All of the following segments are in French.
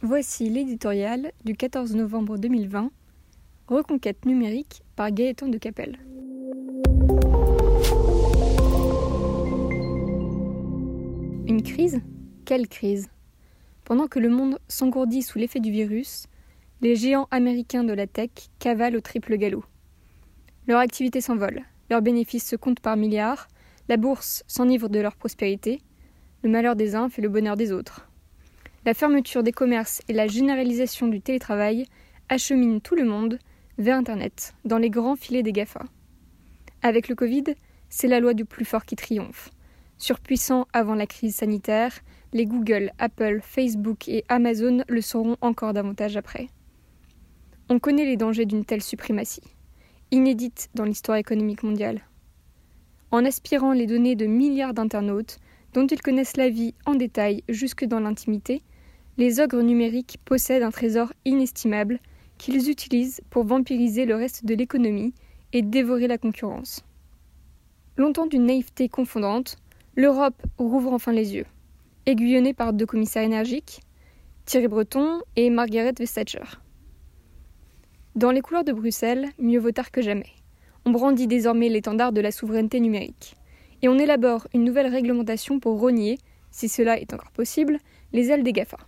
Voici l'éditorial du 14 novembre 2020, Reconquête numérique par Gaëtan de Capelle. Une crise? Quelle crise? Pendant que le monde s'engourdit sous l'effet du virus, les géants américains de la tech cavalent au triple galop. Leur activité s'envole, leurs bénéfices se comptent par milliards, la bourse s'enivre de leur prospérité, le malheur des uns fait le bonheur des autres. La fermeture des commerces et la généralisation du télétravail acheminent tout le monde vers Internet, dans les grands filets des GAFA. Avec le Covid, c'est la loi du plus fort qui triomphe. Surpuissants avant la crise sanitaire, les Google, Apple, Facebook et Amazon le seront encore davantage après. On connaît les dangers d'une telle suprématie, inédite dans l'histoire économique mondiale. En aspirant les données de milliards d'internautes, dont ils connaissent la vie en détail jusque dans l'intimité, les ogres numériques possèdent un trésor inestimable qu'ils utilisent pour vampiriser le reste de l'économie et dévorer la concurrence. Longtemps d'une naïveté confondante, l'Europe rouvre enfin les yeux, aiguillonnée par deux commissaires énergiques, Thierry Breton et Margaret Vestager. Dans les couleurs de Bruxelles, mieux vaut tard que jamais. On brandit désormais l'étendard de la souveraineté numérique. Et on élabore une nouvelle réglementation pour rogner, si cela est encore possible, les ailes des GAFA.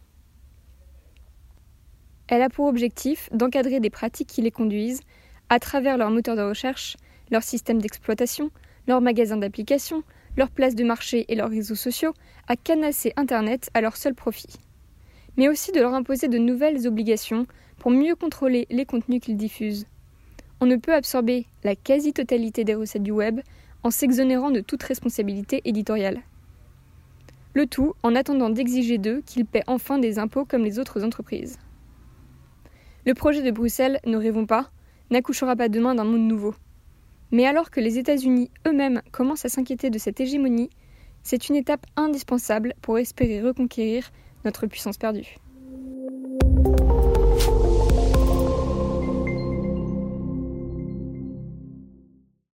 Elle a pour objectif d'encadrer des pratiques qui les conduisent, à travers leurs moteurs de recherche, leurs systèmes d'exploitation, leurs magasins d'applications, leurs places de marché et leurs réseaux sociaux, à canasser Internet à leur seul profit. Mais aussi de leur imposer de nouvelles obligations pour mieux contrôler les contenus qu'ils diffusent. On ne peut absorber la quasi-totalité des recettes du web en s'exonérant de toute responsabilité éditoriale. Le tout en attendant d'exiger d'eux qu'ils paient enfin des impôts comme les autres entreprises. Le projet de Bruxelles, ne rêvons pas, n'accouchera pas demain d'un monde nouveau. Mais alors que les États-Unis eux-mêmes commencent à s'inquiéter de cette hégémonie, c'est une étape indispensable pour espérer reconquérir notre puissance perdue.